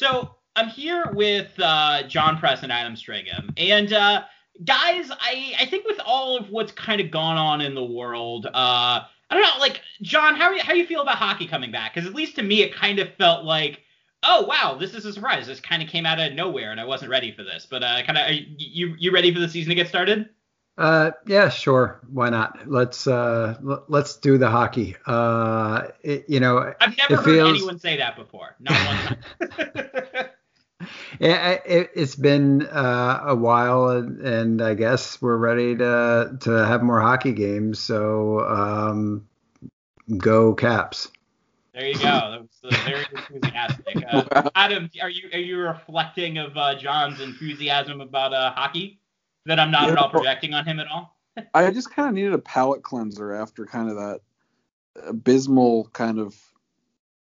So I'm here with uh, John Press and Adam Stringham, and uh, guys, I I think with all of what's kind of gone on in the world, uh, I don't know, like John, how you, how you feel about hockey coming back? Because at least to me, it kind of felt like. Oh wow, this is a surprise. This kind of came out of nowhere, and I wasn't ready for this. But uh, kind of, you you ready for the season to get started? Uh, yeah, sure. Why not? Let's uh, l- let's do the hockey. Uh, it, you know, I've never heard feels... anyone say that before. Not one time. yeah, it, has been uh, a while, and, and, I guess we're ready to to have more hockey games. So um, go Caps. There you go. That was uh, very enthusiastic. Uh, Adam, are you are you reflecting of uh, John's enthusiasm about uh, hockey? That I'm not yeah, at all projecting on him at all. I just kind of needed a palate cleanser after kind of that abysmal kind of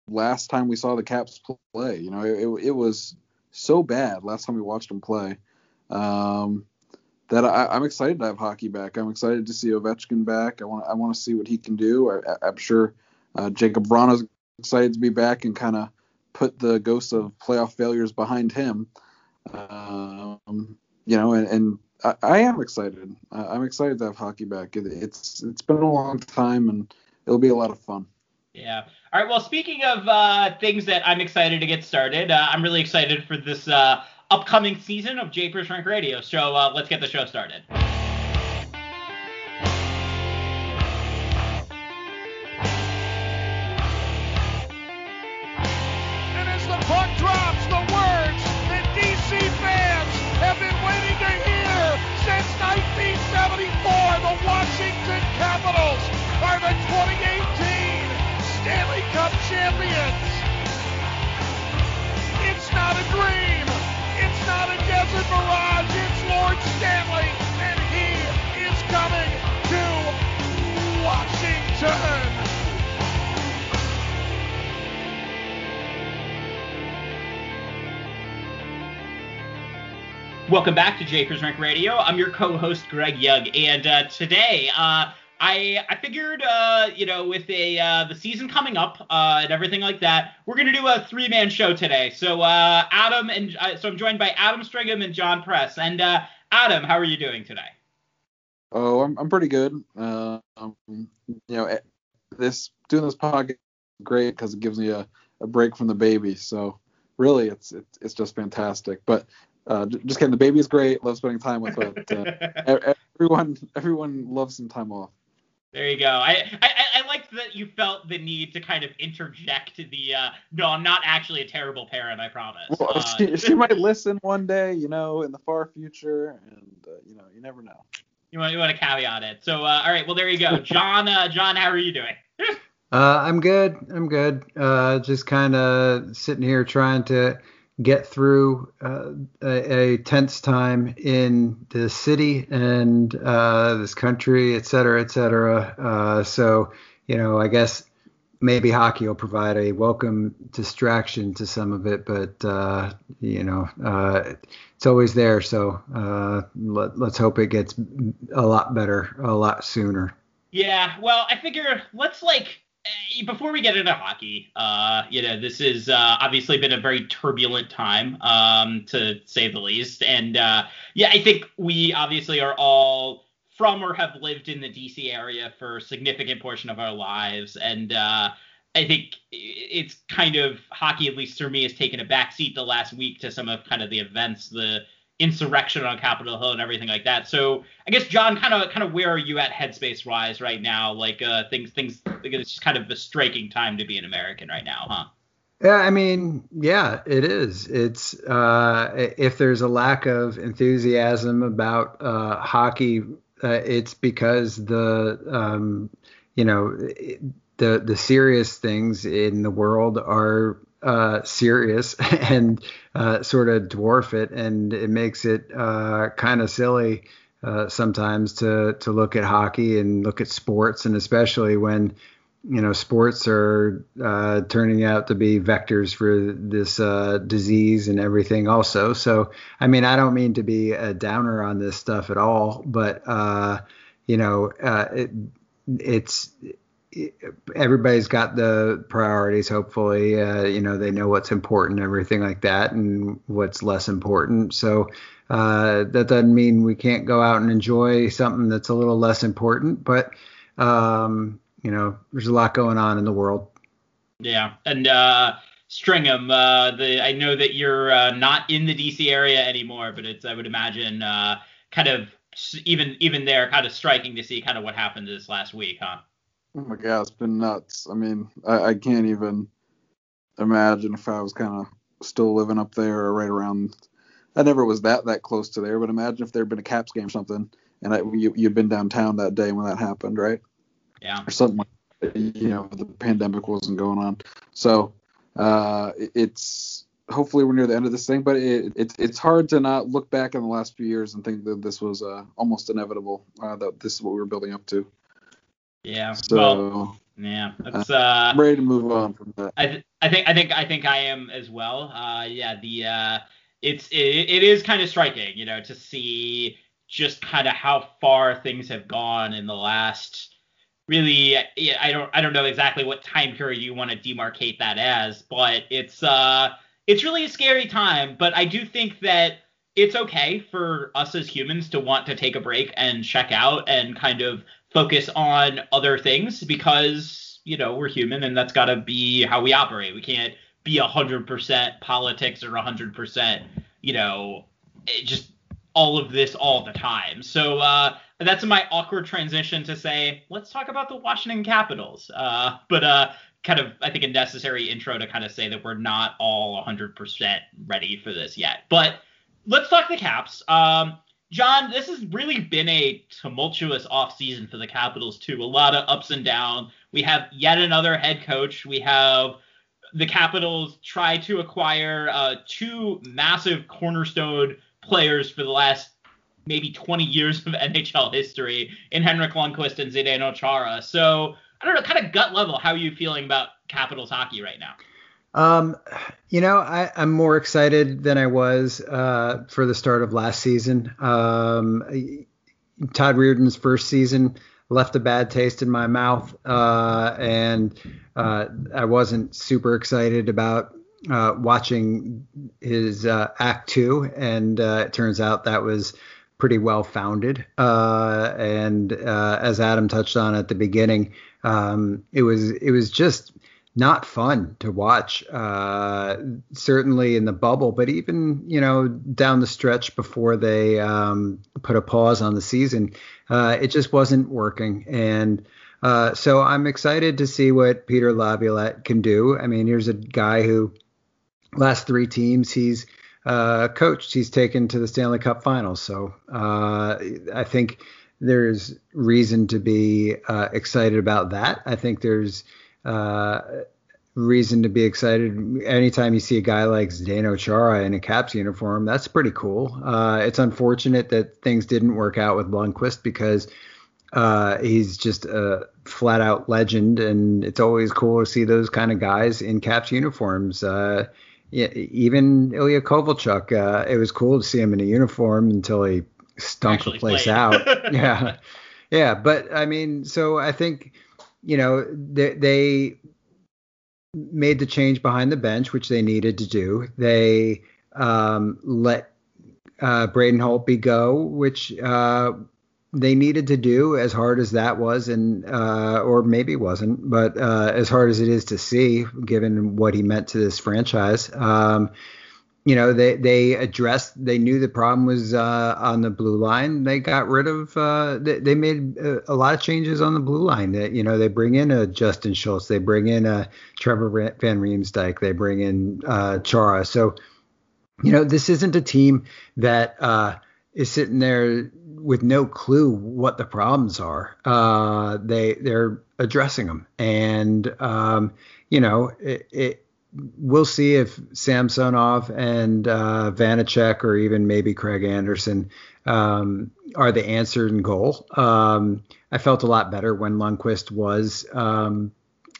last time we saw the Caps play. You know, it, it was so bad last time we watched them play um, that I, am excited to have hockey back. I'm excited to see Ovechkin back. I want I want to see what he can do. I, am sure uh, Jakub Vrana's excited to be back and kind of put the ghost of playoff failures behind him. Um, you know, and, and I, I, am excited. I'm excited to have hockey back. It, it's it's been a long time and it'll be a lot of fun. Yeah. All right. Well, speaking of uh, things that I'm excited to get started, uh, I'm really excited for this uh, upcoming season of Japers Rink Radio. So uh, let's get the show started. Welcome back to Japers Rink Radio. I'm your co-host Greg Young, and uh, today uh, I I figured uh, you know with a uh, the season coming up uh, and everything like that, we're gonna do a three-man show today. So uh, Adam and so I'm joined by Adam Stringham and John Press. And Adam, how are you doing today? Oh, I'm I'm pretty good. Um, you know, eh, this doing this podcast great because it gives me a, a break from the baby. So really, it's it's, it's just fantastic. But uh, just kidding. The baby is great. Love spending time with it. Uh, everyone, everyone loves some time off. There you go. I, I I liked that you felt the need to kind of interject the uh, no, I'm not actually a terrible parent. I promise. Well, uh, she, she might listen one day, you know, in the far future, and uh, you know, you never know. You want you want to caveat it. So uh, all right, well there you go, John. Uh, John, how are you doing? uh, I'm good. I'm good. Uh, just kind of sitting here trying to get through uh, a, a, tense time in the city and uh, this country, et cetera, et cetera. Uh, so, you know, I guess maybe hockey will provide a welcome distraction to some of it, but, uh, you know, uh, it's always there. So uh, let, let's hope it gets a lot better a lot sooner. Yeah, well, I figure let's like before we get into hockey, uh, you know, this has uh, obviously been a very turbulent time, um, to say the least. And uh, yeah, I think we obviously are all from or have lived in the DC area for a significant portion of our lives. And uh, I think it's kind of hockey, at least for me, has taken a backseat the last week to some of kind of the events, the insurrection on Capitol Hill and everything like that. So I guess John, kind of kind of where are you at headspace wise right now? Like uh, things things it's just kind of a striking time to be an American right now, huh? Yeah, I mean, yeah, it is. It's uh, if there's a lack of enthusiasm about uh, hockey, uh, it's because the um, you know the the serious things in the world are uh, serious and uh, sort of dwarf it, and it makes it uh, kind of silly uh, sometimes to to look at hockey and look at sports, and especially when you know sports are uh, turning out to be vectors for this uh, disease and everything also. So I mean, I don't mean to be a downer on this stuff at all, but uh you know, it, it's everybody's got the priorities. Hopefully, uh, you know they know what's important, everything like that, and what's less important. So uh, that doesn't mean we can't go out and enjoy something that's a little less important, but um, you know, there's a lot going on in the world. Yeah, and uh, Stringham, uh, the I know that you're uh, not in the DC area anymore, but it's I would imagine uh, kind of even even there kind of striking to see kind of what happened this last week, huh? Oh my god, it's been nuts. I mean, I, I can't even imagine if I was kind of still living up there or right around. I never was that that close to there, but imagine if there had been a Caps game or something, and I, you you'd been downtown that day when that happened, right? Yeah. Or something like you know the pandemic wasn't going on. So uh, it's hopefully we're near the end of this thing, but it, it, it's hard to not look back on the last few years and think that this was uh, almost inevitable. Uh, that this is what we were building up to. Yeah. So well, yeah, that's uh, I'm ready to move on from that. I, th- I think I think I think I am as well. Uh, yeah, the uh, it's it, it is kind of striking, you know, to see just kind of how far things have gone in the last really I don't I don't know exactly what time period you want to demarcate that as, but it's uh it's really a scary time, but I do think that it's okay for us as humans to want to take a break and check out and kind of focus on other things because you know we're human and that's got to be how we operate. We can't be hundred percent politics or hundred percent you know just all of this all the time. So uh, that's my awkward transition to say let's talk about the Washington Capitals. Uh, but uh, kind of I think a necessary intro to kind of say that we're not all 100% ready for this yet. But let's talk the Caps. Um, John, this has really been a tumultuous offseason for the Capitals, too. A lot of ups and downs. We have yet another head coach. We have the Capitals try to acquire uh, two massive cornerstone players for the last maybe 20 years of NHL history in Henrik Lundqvist and Zdeno Chara. So I don't know, kind of gut level, how are you feeling about Capitals hockey right now? Um, you know, I, am more excited than I was uh, for the start of last season. Um, Todd Reirden's first season left a bad taste in my mouth, uh, and uh, I wasn't super excited about uh, watching his uh, Act Two, and uh, it turns out that was pretty well founded. and as Adam touched on at the beginning, um, it was it was just not fun to watch. Uh, certainly in the bubble, but even you know down the stretch before they um, put a pause on the season, uh, it just wasn't working. And uh, so I'm excited to see what Peter Laviolette can do. I mean, here's a guy who last three teams he's uh, coached, he's taken to the Stanley Cup Finals. So uh, I think there's reason to be uh, excited about that. I think there's uh, reason to be excited anytime you see a guy like Zdeno Chara in a Caps uniform. That's pretty cool. Uh, it's unfortunate that things didn't work out with Lundqvist because uh, he's just a flat out legend, and it's always cool to see those kind of guys in Caps uniforms. Uh, even Ilya Kovalchuk, uh, it was cool to see him in a uniform until he stunk the place played. out. yeah, yeah, but I mean, so I think you know they, they made the change behind the bench, which they needed to do. They um, let uh, Braden Holtby go, which uh, they needed to do as hard as that was, and uh, or maybe wasn't, but uh, as hard as it is to see, given what he meant to this franchise. Um, you know, they they addressed. They knew the problem was uh, on the blue line. They got rid of. Uh, they, they, made a, lot of changes on the blue line. That you know, they bring in a Justin Schultz. They bring in a Trevor Van Riemsdyk. They bring in uh, Chara. So, you know, this isn't a team that uh, is sitting there with no clue what the problems are. Uh, they they're addressing them, and um, you know, it, it we'll see if Samsonov and uh, Vanecek or even maybe Craig Anderson um, are the answer in goal. Um, I felt a lot better when Lundqvist was, um,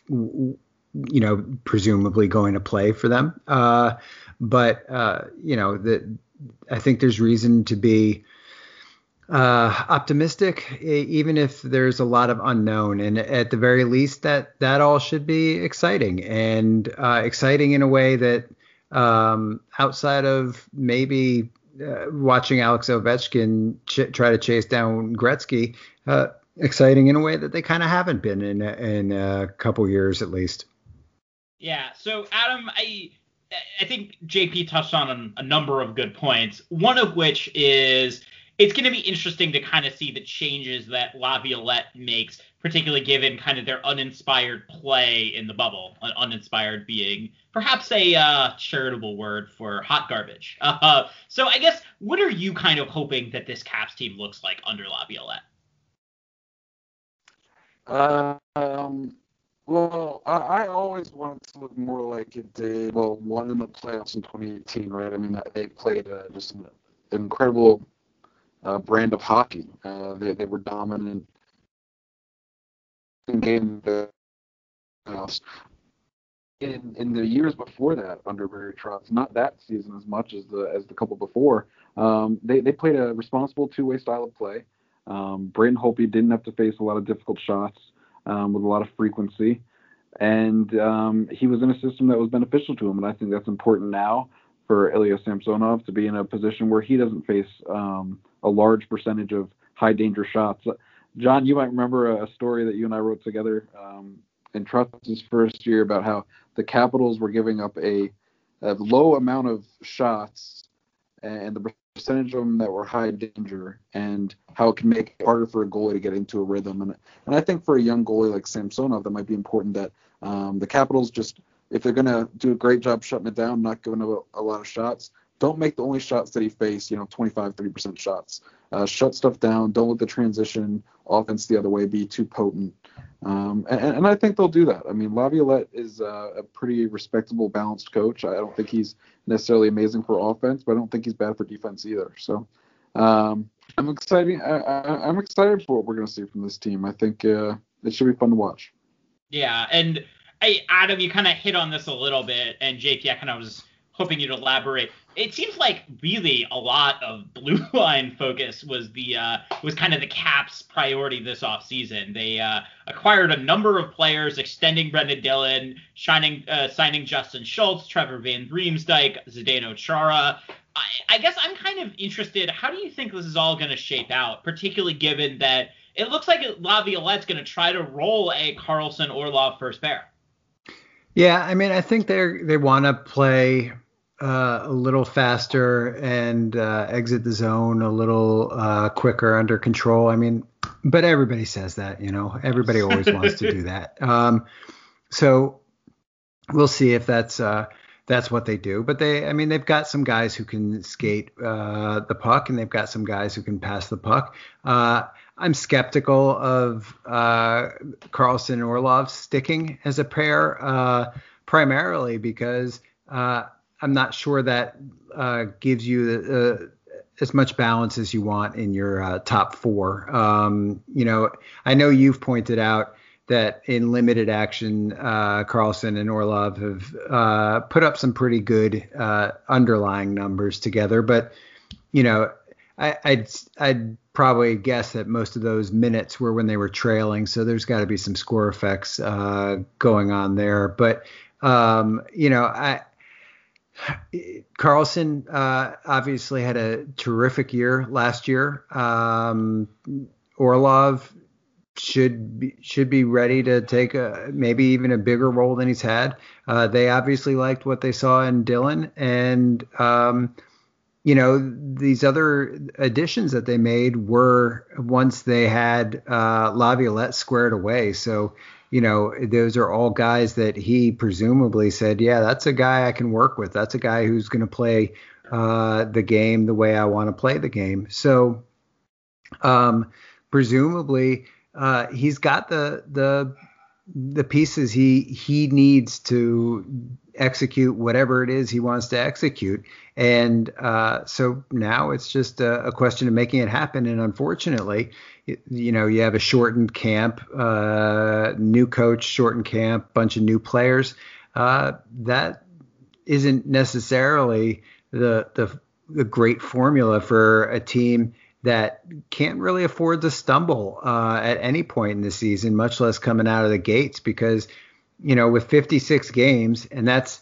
w- you know, presumably going to play for them. Uh, but uh, you know, the, I think there's reason to be uh, optimistic, even if there's a lot of unknown. And at the very least, that that all should be exciting and uh, exciting in a way that um, outside of maybe uh, watching Alex Ovechkin ch- try to chase down Gretzky, uh, exciting in a way that they kind of haven't been in in a couple years at least. Yeah. So Adam, I I think JP touched on a number of good points. One of which is it's going to be interesting to kind of see the changes that Laviolette makes, particularly given kind of their uninspired play in the bubble. Uninspired being perhaps a uh, charitable word for hot garbage. Uh, so I guess what are you kind of hoping that this Caps team looks like under Laviolette? Uh, um, well, I, I always wanted to look more like it did. Well, one in the playoffs in 2018, right? I mean, they played uh, just an incredible uh, brand of hockey. Uh, they they were dominant in game playoffs. In in the years before that, under Barry Trotz, not that season as much as the as the couple before, um, they they played a responsible two way style of play. Um, Braden Holtby didn't have to face a lot of difficult shots um, with a lot of frequency, and um, he was in a system that was beneficial to him. And I think that's important now for Ilya Samsonov to be in a position where he doesn't face um, a large percentage of high danger shots. John, you might remember a story that you and I wrote together um, in Trotz's first year about how the Capitals were giving up a, a low amount of shots and the percentage of them that were high danger and how it can make it harder for a goalie to get into a rhythm. And and I think for a young goalie like Samsonov, that might be important that um, the Capitals just if they're gonna do a great job shutting it down, not giving a, a lot of shots, don't make the only shots that he faced, you know, 25, 30% shots. Uh, shut stuff down. Don't let the transition offense the other way be too potent. Um, and, and, I think they'll do that. I mean, Laviolette is uh, a pretty respectable, balanced coach. I don't think he's necessarily amazing for offense, but I don't think he's bad for defense either. So um, I'm excited. I, am excited for what we're going to see from this team. I think uh, it should be fun to watch. Yeah, and Adam, you kind of hit on this a little bit, and JP, I kind of was hoping you'd elaborate. It seems like really a lot of blue line focus was the uh, was kind of the Caps' priority this offseason. They uh, acquired a number of players, extending Brendan Dillon, shining, uh, signing Justin Schultz, Trevor Van Riemsdyk, Zdeno Chara. I, I guess I'm kind of interested. How do you think this is all going to shape out, particularly given that it looks like Laviolette's going to try to roll a Carlson Orlov first pair? Yeah, I mean, I think they they want to play uh, a little faster and uh, exit the zone a little uh, quicker under control. I mean, but everybody says that, you know, everybody always wants to do that. Um, so we'll see if that's uh, that's what they do. But they, I mean, they've got some guys who can skate uh, the puck, and they've got some guys who can pass the puck. Uh, I'm skeptical of Carlson Orlov sticking as a pair, primarily because. Uh, I'm not sure that uh, gives you uh, as much balance as you want in your uh, top four. Um, you know, I know you've pointed out that in limited action, uh, Carlson and Orlov have uh, put up some pretty good uh, underlying numbers together, but you know, I, I'd I'd probably guess that most of those minutes were when they were trailing, so there's got to be some score effects going on there. But um, you know, I Carlson uh, obviously had a terrific year last year. Um, Orlov should be should be ready to take a maybe even a bigger role than he's had. Uh, they obviously liked what they saw in Dillon, and um, you know these other additions that they made were once they had uh, Laviolette squared away. So you know, those are all guys that he presumably said, yeah, that's a guy I can work with. That's a guy who's going to play uh, the game the way I want to play the game. So, um, presumably, uh, he's got the the the pieces he he needs to execute whatever it is he wants to execute. And uh, so now it's just a, a, question of making it happen. And unfortunately, you know, you have a shortened camp, uh, new coach, shortened camp, bunch of new players. Uh, that isn't necessarily the, the the great formula for a team that can't really afford to stumble uh, at any point in the season, much less coming out of the gates, because you know with 56 games, and that's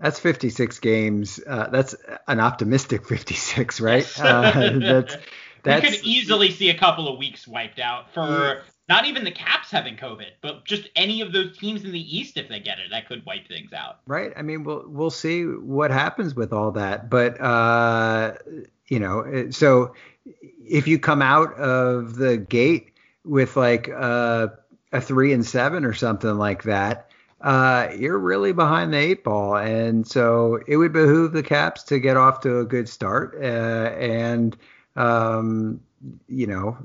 that's 56 games. Uh, that's an optimistic 56, right? Uh, that's that's. We could easily see a couple of weeks wiped out for not even the Caps having COVID, but just any of those teams in the East if they get it, that could wipe things out. Right. I mean, we'll we'll see what happens with all that, but uh, you know, so if you come out of the gate with like uh, a three and seven or something like that, uh, you're really behind the eight ball, and so it would behoove the Caps to get off to a good start uh, and. Um, you know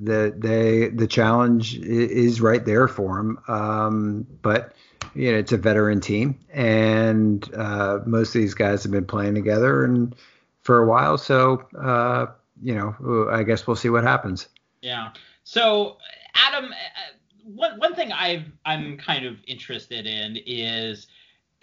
the they the challenge is right there for them. Um, but you know it's a veteran team, and uh, most of these guys have been playing together and for a while. So uh, you know I guess we'll see what happens. Yeah. So Adam, uh, one one thing I've I'm kind of interested in is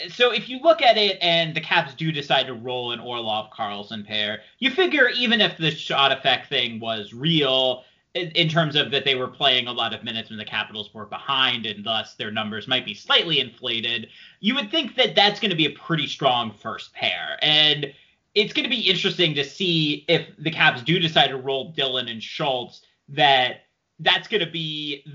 so if you look at it and the Caps do decide to roll an Orlov Carlson pair, you figure even if the shot effect thing was real, in, terms of that they were playing a lot of minutes when the Capitals were behind and thus their numbers might be slightly inflated, you would think that that's going to be a pretty strong first pair. And it's going to be interesting to see if the Caps do decide to roll Dillon and Schultz that that's going to be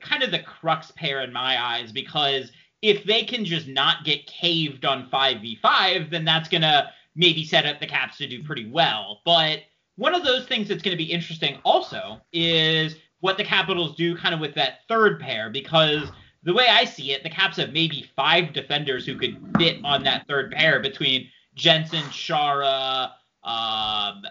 kind of the crux pair in my eyes because – if they can just not get caved on 5v5, then that's going to maybe set up the Caps to do pretty well. But one of those things that's going to be interesting also is what the Capitals do kind of with that third pair, because the way I see it, the Caps have maybe five defenders who could fit on that third pair between Jensen, Chara, um,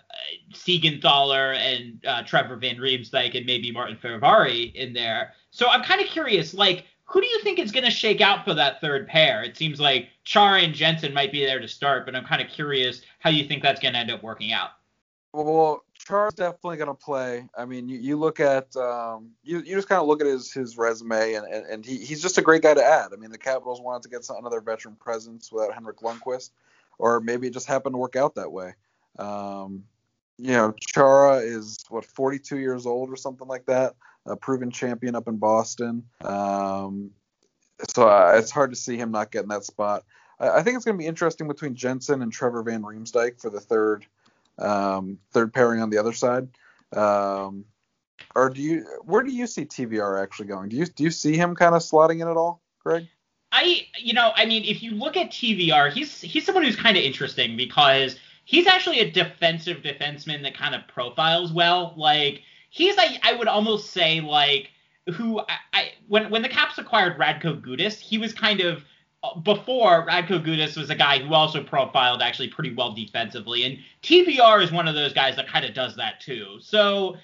Siegenthaler, and uh, Trevor Van Riemsdyk, and maybe Martin Fehervary in there. So I'm kind of curious, like, who do you think is going to shake out for that third pair? It seems like Chara and Jensen might be there to start, but I'm kind of curious how you think that's going to end up working out. Well, Chara's definitely going to play. I mean, you, you look at um, you, you just kind of look at his his resume, and, and, and he, he's just a great guy to add. I mean, the Capitals wanted to get some, another veteran presence without Henrik Lundqvist, or maybe it just happened to work out that way. Um, you know, Chara is what 42 years old or something like that a proven champion up in Boston. Um, so uh, it's hard to see him not getting that spot. I, I think it's going to be interesting between Jensen and Trevor Van Riemsdyk for the third um, third pairing on the other side. Um, or do you where do you see TVR actually going? Do you do you see him kind of slotting in at all, Greg? I you know I mean if you look at TVR, he's he's someone who's kind of interesting because he's actually a defensive defenseman that kind of profiles well. Like he's like I would almost say like who I, I when when the Caps acquired Radko Gudas, he was kind of uh, before Radko Gudas was a guy who also profiled actually pretty well defensively, and TVR is one of those guys that kind of does that too. So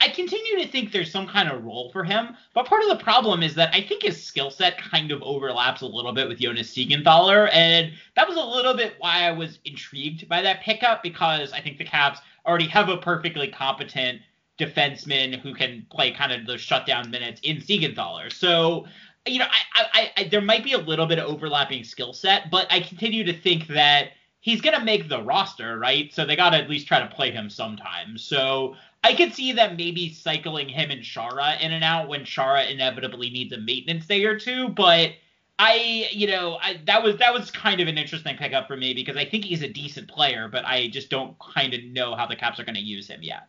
I continue to think there's some kind of role for him, but part of the problem is that I think his skill set kind of overlaps a little bit with Jonas Siegenthaler, and that was a little bit why I was intrigued by that pickup because I think the Caps already have a perfectly competent defenseman who can play kind of the shutdown minutes in Siegenthaler. So, you know, I, I, I, there might be a little bit of overlapping skill set, but I continue to think that he's going to make the roster, right? So they got to at least try to play him sometime. So I could see them maybe cycling him and Chara in and out when Chara inevitably needs a maintenance day or two, but. I, you know, I, that was that was kind of an interesting pickup for me because I think he's a decent player, but I just don't kind of know how the Caps are going to use him yet.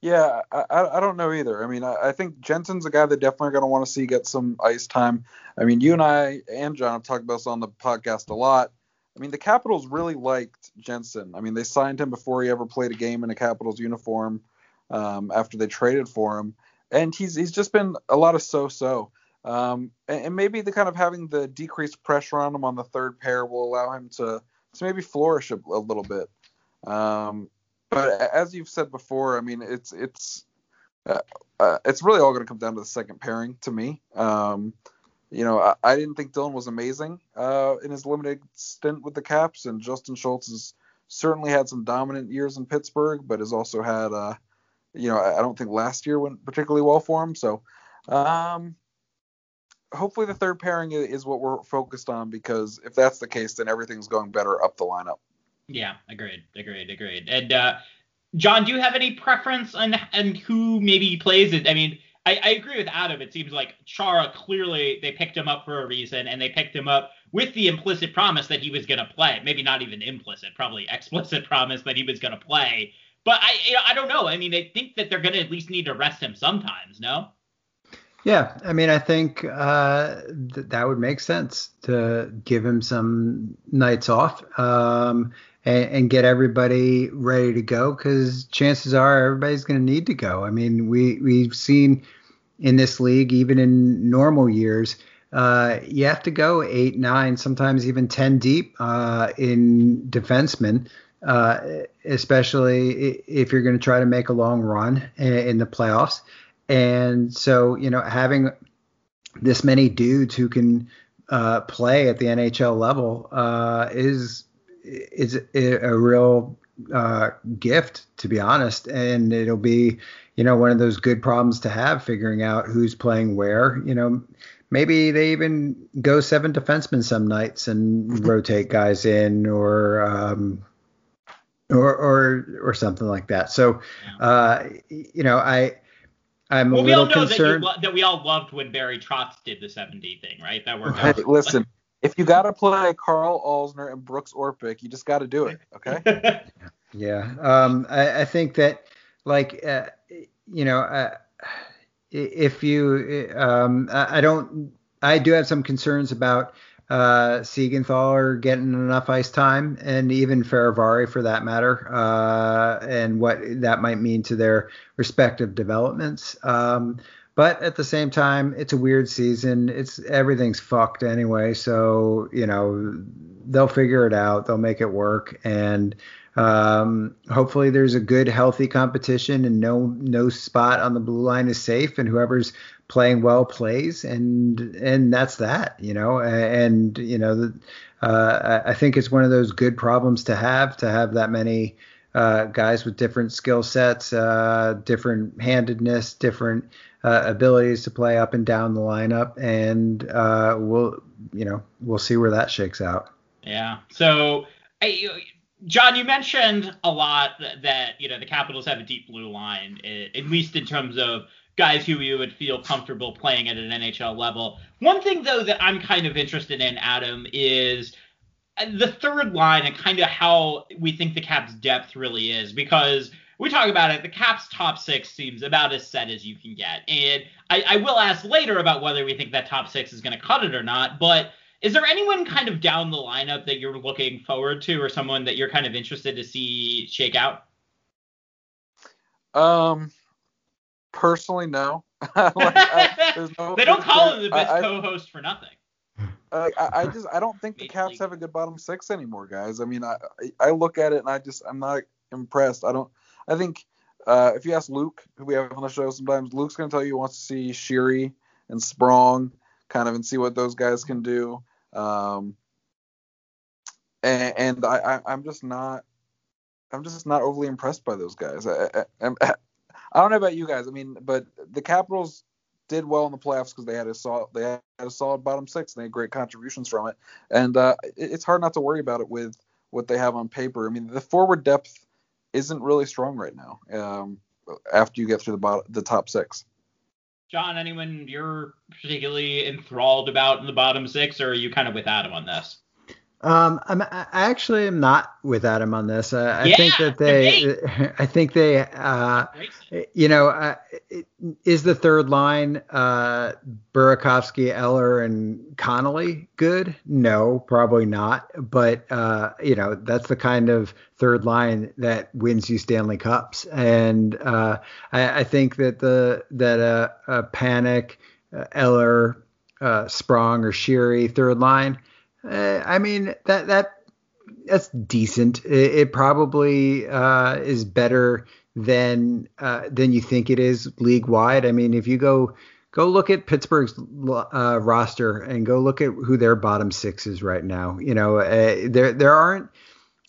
Yeah, I, I don't know either. I mean, I, I think Jensen's a guy that definitely are going to want to see get some ice time. I mean, you and I and John have talked about this on the podcast a lot. I mean, the Capitals really liked Jensen. I mean, they signed him before he ever played a game in a Capitals uniform. Um, after they traded for him, and he's he's just been a lot of so-so. Um, and, and, maybe the kind of having the decreased pressure on him on the third pair will allow him to to maybe flourish a, a little bit. Um, but as you've said before, I mean, it's it's uh, uh, it's really all going to come down to the second pairing to me. Um, you know, I, I, didn't think Dillon was amazing uh, in his limited stint with the Caps, and Justin Schultz has certainly had some dominant years in Pittsburgh, but has also had, uh, you know, I don't think last year went particularly well for him. So, um, hopefully the third pairing is what we're focused on because if that's the case, then everything's going better up the lineup. Yeah, agreed, agreed, agreed. And uh, John, do you have any preference on, on who maybe plays it? I mean, I, I, agree with Adam. It seems like Chara clearly they picked him up for a reason, and they picked him up with the implicit promise that he was going to play. Maybe not even implicit, probably explicit promise that he was going to play. But I, you know, I don't know. I mean, I think that they're going to at least need to rest him sometimes. No. Yeah, I mean, I think uh, th- that would make sense to give him some nights off um, and, and, get everybody ready to go because chances are everybody's going to need to go. I mean, we we've seen in this league, even in normal years, uh, you have to go eight, nine, sometimes even ten deep uh, in defensemen. Uh, especially if you're going to try to make a long run in the playoffs. And so, you know, having this many dudes who can uh, play at the NHL level uh, is is a real uh, gift, to be honest. And it'll be, you know, one of those good problems to have, figuring out who's playing where. You know, maybe they even go seven defensemen some nights and rotate guys in, or um, or or or something like that. So, uh, you know, I I'm well, a little concerned that, lo- that, we all loved when Barry Trotz did the 7D thing, right? That worked. Hey, listen, if you got to play Carl Alzner and Brooks Orpik, you just got to do it, okay? yeah. Um, I, I, think that, like, uh, you know, uh, if you, um, I, don't, I do have some concerns about uh, Siegenthaler getting enough ice time, and even Fehérváry for that matter, uh, and what that might mean to their respective developments. Um, but at the same time, it's a weird season. It's everything's fucked anyway, so you know they'll figure it out. They'll make it work, and um, hopefully there's a good, healthy competition, and no no spot on the blue line is safe, and whoever's playing well plays, and and that's that, you know. And you know, uh, I think it's one of those good problems to have to have that many uh, guys with different skill sets, uh, different handedness, different uh, abilities to play up and down the lineup, and uh, we'll you know we'll see where that shakes out. Yeah. So. I, John, you mentioned a lot that, you know the Capitals have a deep blue line, eh, at least in terms of guys who you would feel comfortable playing at an NHL level. One thing though that I'm kind of interested in, Adam, is eh, the third line and kind of how we think the Caps depth really is because we talk about it, the Caps top six seems about as set as you can get. And I, I will ask later about whether we think that top six is going to cut it or not, but is there anyone kind of down the lineup that you're looking forward to, or someone that you're kind of interested to see shake out? Um, personally, no. like, I, no they don't call him the best I, co-host for nothing. I, I just I don't think the Caps have a good bottom six anymore, guys. I mean, I I look at it and I just I'm not impressed. I don't. I think uh, if you ask Luke, who we have on the show sometimes, Luke's gonna tell you he wants to see Sheary and Sprong kind of and see what those guys can do. Um, and, and I, I am just not I'm just not overly impressed by those guys. I, I, I, don't know about you guys. I mean, but the Capitals did well in the playoffs because they had a solid they had a solid bottom six and they had great contributions from it. And uh, it, it's hard not to worry about it with what they have on paper. I mean, the forward depth isn't really strong right now. Um, after you get through the bottom, the top six. John, anyone you're particularly enthralled about in the bottom six, or are you kind of with Adam on this? Um, I'm, I actually am not with Adam on this. Uh, I yeah, think that they, I think they, uh, you know, uh, is the third line, uh, Burakovsky, Eller, and Connolly good? No, probably not. But, uh, you know, that's the kind of third line that wins you Stanley Cups. And, uh, I, I think that the, that, uh, uh Panik, uh, Eller, uh, Sprong, or Sheary third line, uh, I mean that that that's decent. It, it probably uh, is better than uh, than you think it is league wide. I mean, if you go go look at Pittsburgh's uh, roster and go look at who their bottom six is right now. You know, uh, there there aren't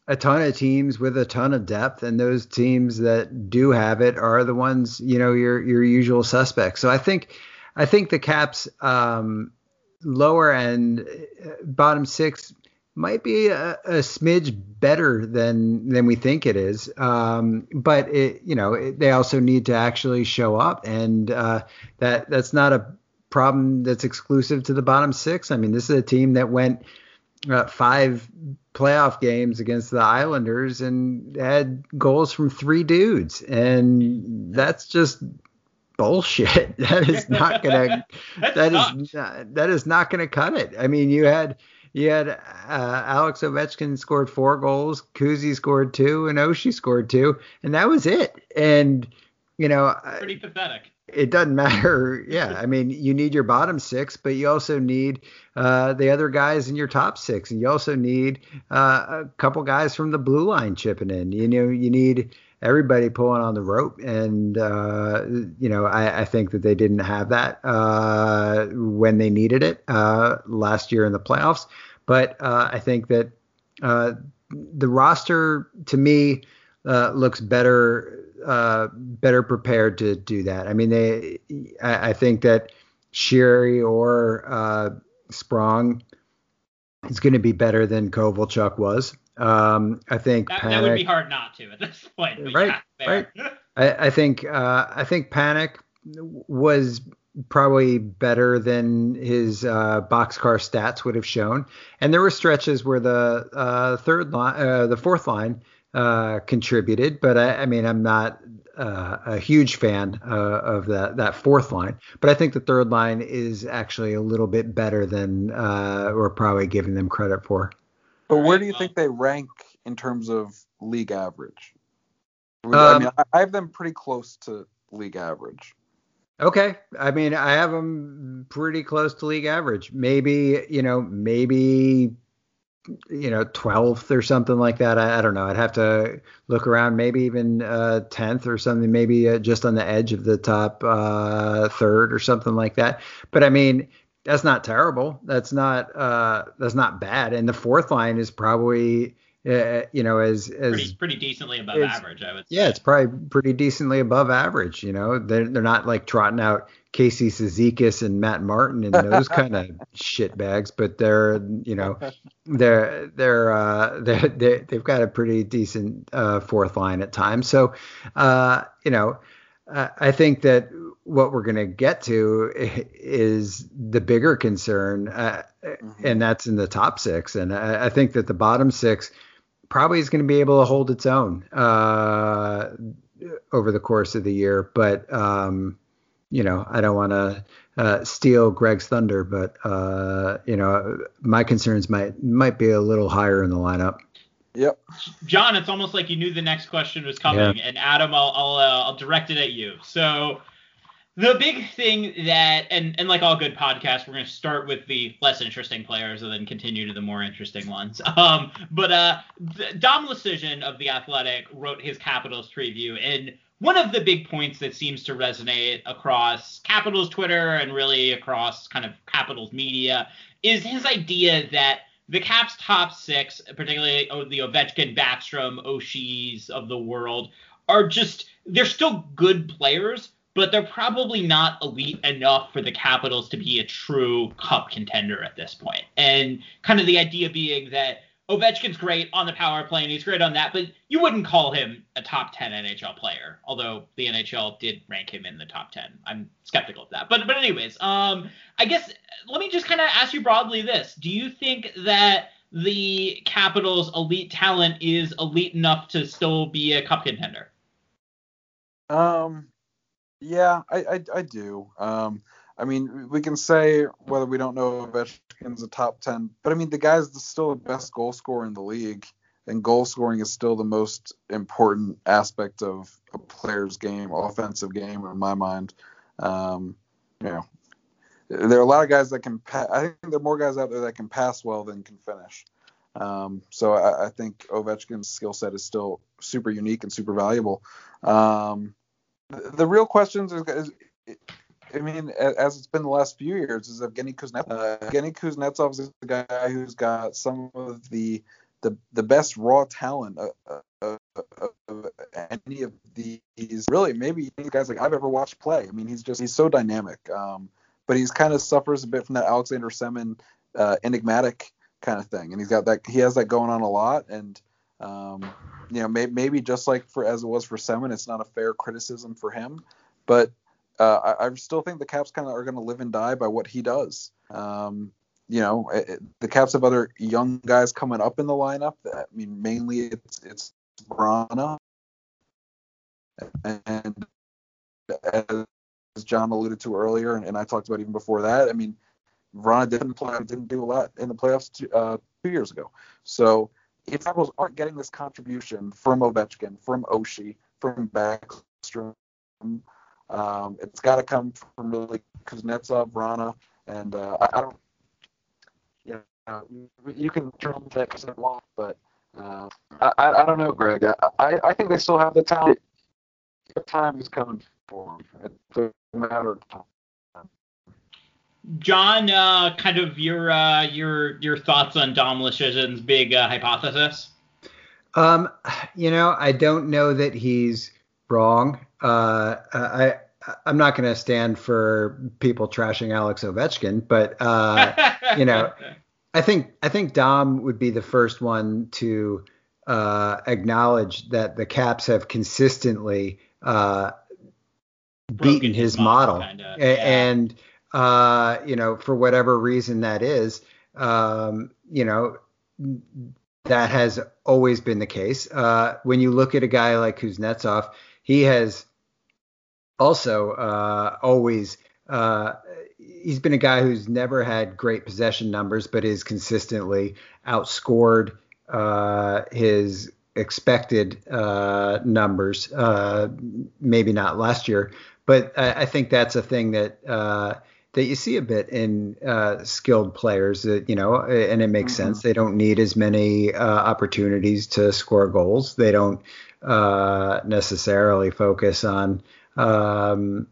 a ton of teams with a ton of depth, and those teams that do have it are the ones you know your your usual suspects. So I think I think the Caps. Um, lower end, uh, bottom six, might be a, a, smidge better than than we think it is. Um, but it, you know, it, they also need to actually show up, and uh, that that's not a problem that's exclusive to the bottom six. I mean, this is a team that went uh, five playoff games against the Islanders and had goals from three dudes, and that's just bullshit. That is not gonna. that is not, that is not gonna cut it. I mean, you had you had uh, Alex Ovechkin scored four goals, Kuzi scored two, and Oshie scored two, and that was it. And you know, pretty pathetic. It doesn't matter. Yeah, I mean, you need your bottom six, but you also need uh, the other guys in your top six, and you also need uh, a couple guys from the blue line chipping in. You know, you need everybody pulling on the rope. And, uh, you know, I, I, think that they didn't have that uh, when they needed it uh, last year in the playoffs. But uh, I think that uh, the roster, to me, uh, looks better better prepared to do that. I mean, they, I, I think that Sheary or Sprong is going to be better than Kovalchuk was. Um, I think that, Panik, that, would be hard not to at this point. right, yeah, right. I, I, think uh, I think Panik was probably better than his uh, boxcar stats would have shown, and there were stretches where the uh, third line, uh, the fourth line uh, contributed, but I, I, mean I'm not uh, a huge fan uh, of that that fourth line, but I think the third line is actually a little bit better than uh, we're probably giving them credit for. But where do you think they rank in terms of league average? Um, I mean, I have them pretty close to league average. Okay, I mean, I have them pretty close to league average. Maybe you know, maybe you know, 12th or something like that. I, I, don't know. I'd have to look around, maybe even uh, 10th or something, maybe uh, just on the edge of the top uh, third or something like that. But I mean, that's not terrible. That's not uh, that's not bad. And the fourth line is probably uh, you know as as pretty, pretty decently above average. I would. Say. Yeah, it's probably pretty decently above average. You know, they're they're not like trotting out Casey Cizikas and Matt Martin and those kind of shit bags, but they're you know they're they're uh, they're, they they've got a pretty decent uh, fourth line at times. So uh, you know. I think that what we're going to get to is the bigger concern, uh, mm-hmm. and that's in the top six. And I, I, think that the bottom six probably is going to be able to hold its own uh, over the course of the year. But um, you know, I don't want to uh, steal Greg's thunder, but uh, you know, my concerns might might be a little higher in the lineup. Yep. John, it's almost like you knew the next question was coming, yeah. and Adam, I'll I'll, uh, I'll direct it at you. So the big thing that and and like all good podcasts we're going to start with the less interesting players and then continue to the more interesting ones um but uh dom luszczyszyn of the athletic wrote his capitals preview and one of the big points that seems to resonate across capitals twitter and really across kind of capitals media is his idea that the Caps top six, particularly oh, the Ovechkin, Backstrom, Oshies of the world, are just they're still good players, but they're probably not elite enough for the Capitals to be a true cup contender at this point. And kind of the idea being that Ovechkin's great on the power play and he's great on that, but you wouldn't call him a top 10 NHL player, although the NHL did rank him in the top 10. I'm skeptical of that. But but anyways, um I guess let me just kind of ask you broadly this. Do you think that the Capitals elite talent is elite enough to still be a cup contender? Um yeah, I, I, I do. Um, I mean, we can say whether we don't know Ovechkin's a top 10, but I mean, the guy's still the best goal scorer in the league, and goal scoring is still the most important aspect of a player's game, offensive game, in my mind. Um, you know, there are a lot of guys that can. Pa- I think there are more guys out there that can pass well than can finish. Um, so I, I, think Ovechkin's skill set is still super unique and super valuable. Um, the real questions is, is I mean, as it's been the last few years, is Evgeny Kuznetsov. Uh, Evgeny Kuznetsov is the guy who's got some of the the, the best raw talent of, of, of any of these. Really, maybe guys like I've ever watched play. I mean, he's just he's so dynamic. Um, but he's kind of suffers a bit from that Alexander Semin uh, enigmatic kind of thing, and he's got that he has that going on a lot, and um, you know maybe, maybe just like for as it was for Semin, it's not a fair criticism for him, but uh, I, I, still think the Caps kind of are going to live and die by what he does. Um, you know, it, the Caps have other young guys coming up in the lineup. I mean, mainly it's it's Vrana, and as John alluded to earlier, and, and, I talked about even before that. I mean, Vrana didn't play, didn't do a lot in the playoffs two, uh, two years ago. So if Capitals aren't getting this contribution from Ovechkin, from Oshie, from Backstrom, um, it's got to come from really Kuznetsov, Vrana, and uh, I, I don't uh, you can drum that because they want, but uh, I, I don't know, Greg. I, I think they still have the talent. The time is coming for them. It's a matter of time. John, uh, kind of your uh, your your thoughts on Dom Luszczyszyn's big uh, hypothesis? Um, you know, I don't know that he's wrong. Uh, I I'm not going to stand for people trashing Alex Ovechkin, but uh, you know, I think I think Dom would be the first one to uh, acknowledge that the Caps have consistently uh, beaten his, his model, model kinda, yeah. and uh, you know for whatever reason that is, um, you know that has always been the case. Uh, when you look at a guy like Kuznetsov, he has also uh, always uh, he's been a guy who's never had great possession numbers, but is consistently outscored uh, his expected uh, numbers. Uh, maybe not last year, but I, I, think that's a thing that uh, that you see a bit in uh, skilled players. That you know, and it makes mm-hmm. sense. They don't need as many uh, opportunities to score goals. They don't necessarily focus on. Um,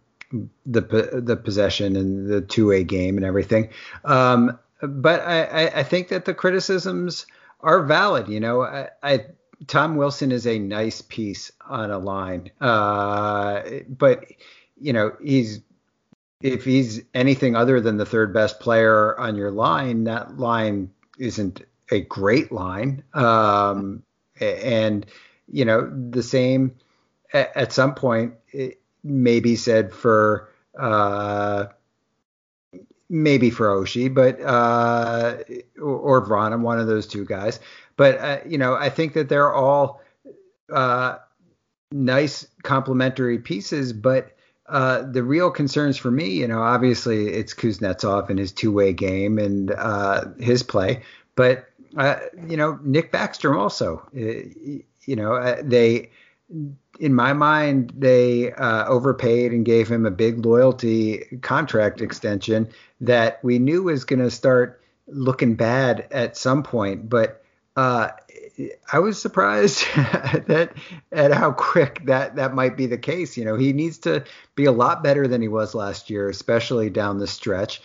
the the possession and the two way game and everything. Um, but I, I, think that the criticisms are valid. You know, I, I Tom Wilson is a nice piece on a line, uh, but you know he's if he's anything other than the third best player on your line, that line isn't a great line. Um, and you know the same at, at some point. It, maybe said for uh, maybe for Oshie, but uh, or, or Vrana, one of those two guys. But uh, you know, I think that they're all uh, nice complementary pieces. But uh, the real concerns for me, you know, obviously it's Kuznetsov and his two-way game and uh, his play, but uh, you know, Nick Backstrom also. Uh, you know, uh, they in my mind, they uh, overpaid and gave him a big loyalty contract extension that we knew was going to start looking bad at some point. But uh, I was surprised that at how quick that that might be the case. You know, he needs to be a lot better than he was last year, especially down the stretch.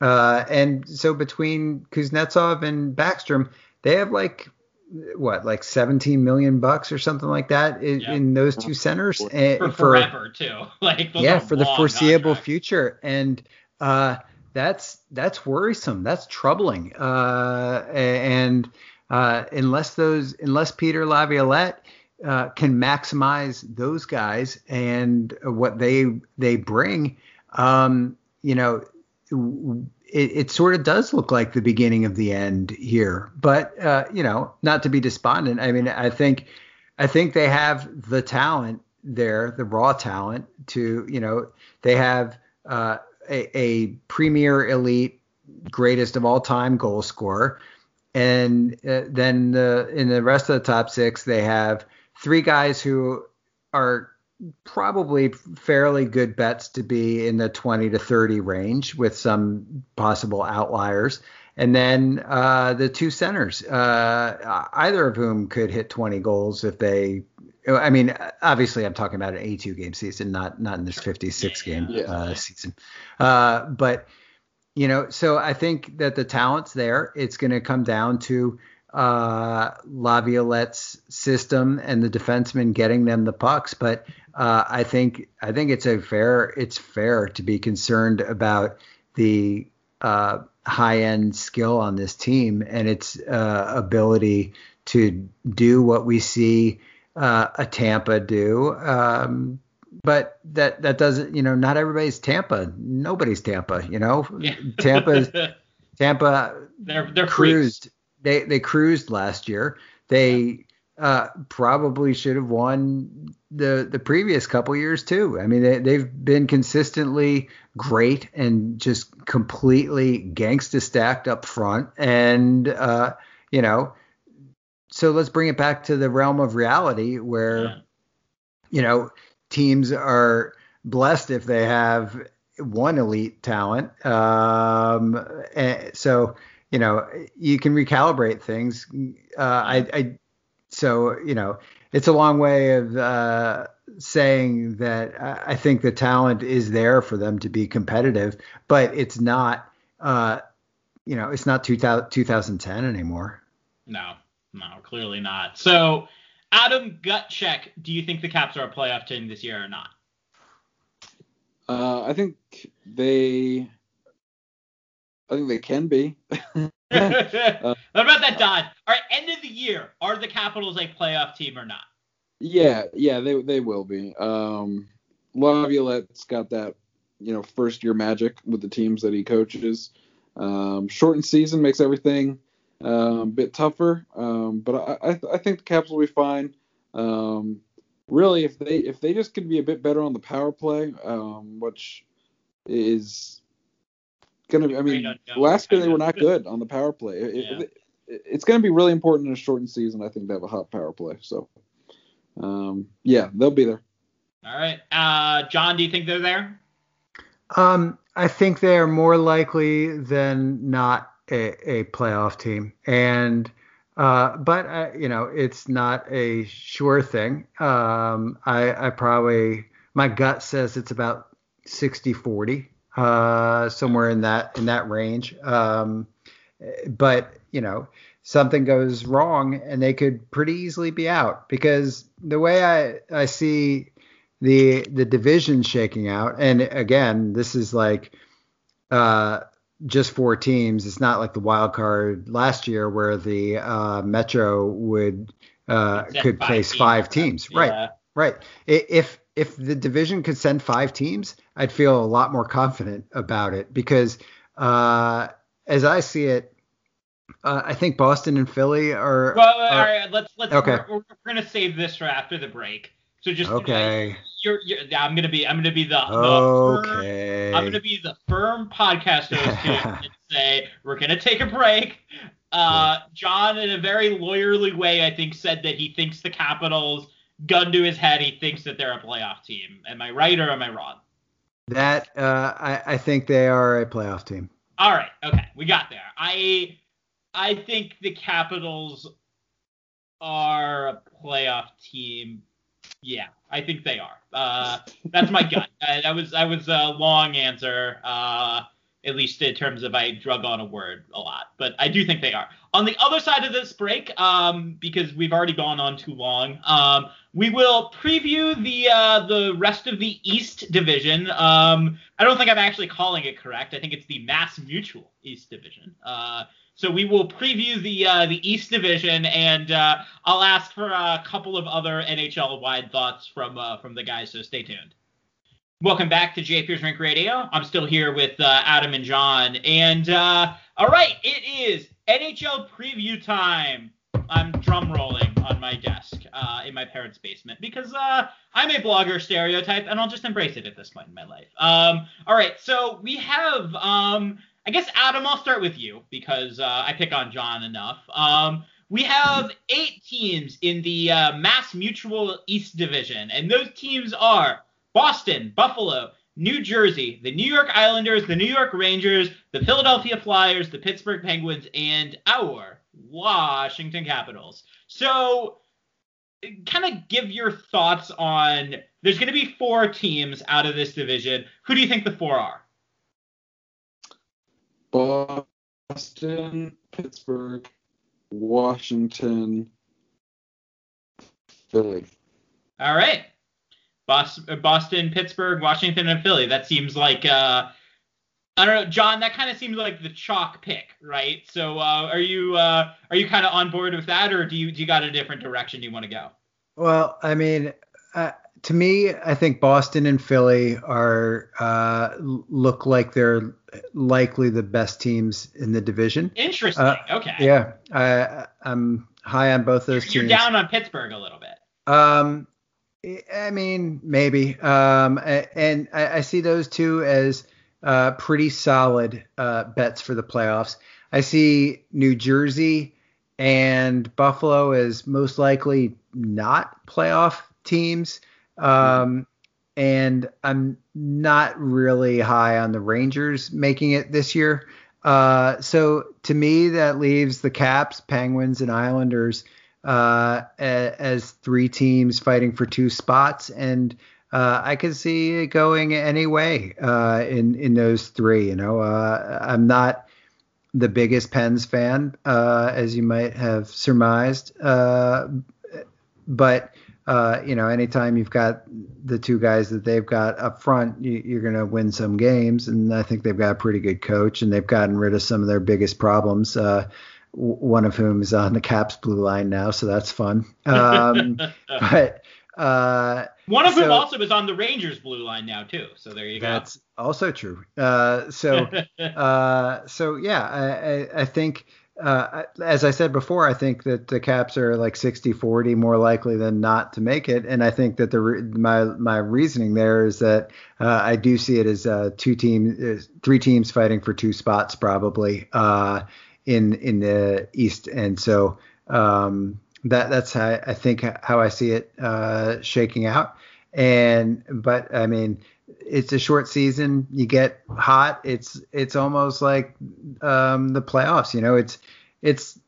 Uh, and so between Kuznetsov and Backstrom, they have like what like 17 million bucks or something like that in, yep. in those two centers for, and for forever too like yeah for the foreseeable contracts. future and uh, that's that's worrisome that's troubling uh, and uh, unless those unless Peter Laviolette uh, can maximize those guys and what they they bring um, you know it, it, sort of does look like the beginning of the end here. But uh, you know, not to be despondent. I mean, I think I think they have the talent there, the raw talent to you know they have uh, a, a premier elite greatest of all time goal scorer, and uh, then the, in the rest of the top six they have three guys who are probably fairly good bets to be in the 20 to 30 range with some possible outliers. And then uh, the two centers, uh, either of whom could hit 20 goals if they. I mean, obviously, I'm talking about an 82 game season, not not in this 56 game yeah. uh, season. Uh, but you know, so I think that the talent's there. It's going to come down to uh, Laviolette's system and the defensemen getting them the pucks. But uh, I think I think it's a fair it's fair to be concerned about the uh, high end skill on this team and its uh, ability to do what we see uh, a Tampa do. Um, but that that doesn't, you know, not everybody's Tampa. Nobody's Tampa. You know, Yeah. Tampa Tampa they're they're cruised. freaks. They they cruised last year. They uh, probably should have won the the previous couple years too. I mean, they, they've been consistently great and just completely gangsta stacked up front. And uh, you know, so let's bring it back to the realm of reality where Yeah. you know teams are blessed if they have one elite talent. Um, and so you know you can recalibrate things. Uh, I, I so you know it's a long way of uh, saying that I I think the talent is there for them to be competitive, but it's not. Uh, you know, it's not 2000, 2010 anymore. No, no, clearly not. So, Adam, gut check. Do you think the Caps are a playoff team this year or not? Uh, I think they. I think they can be. what about that, Don? All right, end of the year. Are the Capitals a playoff team or not? Yeah, yeah, they they will be. Um, Laviolette's got that, you know, first year magic with the teams that he coaches. Um, shortened season makes everything um, a bit tougher, um, but I, I I think the Caps will be fine. Um, really, if they if they just could be a bit better on the power play, um, which is gonna be. I mean, last year they were not good on the power play. It- it- Yeah. it- it's going to be really important in a shortened season, I think, to have a hot power play. So, um, yeah, they'll be there. All right. Uh, John, do you think they're there? Um, I think they are more likely than not a, a playoff team, and uh, but uh, you know it's not a sure thing. Um, I, I probably my gut says it's about 60-40, uh, somewhere in that in that range. Um, but you know something goes wrong and they could pretty easily be out because the way I I see the the division shaking out and again this is like uh just four teams it's not like the wild card last year where the uh metro would uh could five place teams. five teams right Yeah. right I- if if the division could send five teams i'd feel a lot more confident about it because uh as i see it uh, i think boston and philly are, Well, all are- right. Let's let's. Okay. We're, we're gonna save this for after the break. So just okay You're, you're, yeah, I'm gonna be. I'm gonna be the. the firm- okay I'm gonna be the firm podcast host and say we're gonna take a break. Uh, John, in a very lawyerly way, I think said that he thinks the Capitals, gun to his head, he thinks that they're a playoff team. Am I right or am I wrong? that uh I, I think they are a playoff team All right, okay, we got there. I I think the Capitals are a playoff team. Yeah, I think they are. Uh, that's my gut. Uh, that was that was a long answer. Uh, at least in terms of I drug on a word a lot, but I do think they are. On the other side of this break, um, because we've already gone on too long, um, we will preview the uh, the rest of the East Division. Um, I don't think I'm actually calling it correct. I think it's the Mass Mutual East Division. Uh, so we will preview the uh, the East Division, and uh, I'll ask for a couple of other NHL wide thoughts from uh, from the guys. So stay tuned. Welcome back to Japers Rink Radio. I'm still here with uh, Adam and John, and uh, all right, it is NHL preview time. I'm drum rolling on my desk uh, in my parents' basement because uh, I'm a blogger stereotype, and I'll just embrace it at this point in my life. Um, all right, so we have, um, I guess, Adam, I'll start with you because uh, I pick on John enough. Um, we have eight teams in the uh, Mass Mutual East Division, and those teams are Boston, Buffalo, New Jersey, the New York Islanders, the New York Rangers, the Philadelphia Flyers, the Pittsburgh Penguins, and our Washington Capitals. So, kind of give your thoughts on. There's going to be four teams out of this division. Who do you think the four are? Boston, Pittsburgh, Washington, Philly. All right. Bos- Boston, Pittsburgh, Washington, and Philly. That seems like uh, I don't know, John. That kind of seems like the chalk pick, right? So, uh, are you uh, are you kind of on board with that, or do you do you got a different direction you want to go? Well, I mean, uh, to me, I think Boston and Philly are uh, look like they're likely the best teams in the division. Interesting. Uh, okay. Yeah, I, I'm high on both those you're, teams. You're down on Pittsburgh a little bit. Um, I mean, maybe. Um, and I, I see those two as uh, pretty solid uh, bets for the playoffs. I see New Jersey and Buffalo as most likely not playoff teams. Um, and I'm not really high on the Rangers making it this year. Uh, so to me, that leaves the Caps, Penguins, and Islanders uh, as three teams fighting for two spots, and uh, I could see it going any way uh, in in those three. You know, uh, I'm not the biggest Pens fan, uh, as you might have surmised, uh, but uh, you know, anytime you've got the two guys that they've got up front, you, are going to win some games. And I think they've got a pretty good coach, and they've gotten rid of some of their biggest problems. One of whom is on the Caps blue line now, so that's fun. Um, but uh, one of so, whom also is on the Rangers blue line now too. So there you go. That's also true. Uh, so uh, so yeah, I, I, I think uh, as I said before, I think that the Caps are like 60-40 more likely than not to make it, and I think that the my my reasoning there is that uh, I do see it as uh, two teams, uh, three teams fighting for two spots probably uh, in in the East, and so um, that that's how I think how I see it uh, shaking out. And but I mean, it's a short season. You get hot. It's it's almost like um, the playoffs. You know, it's it's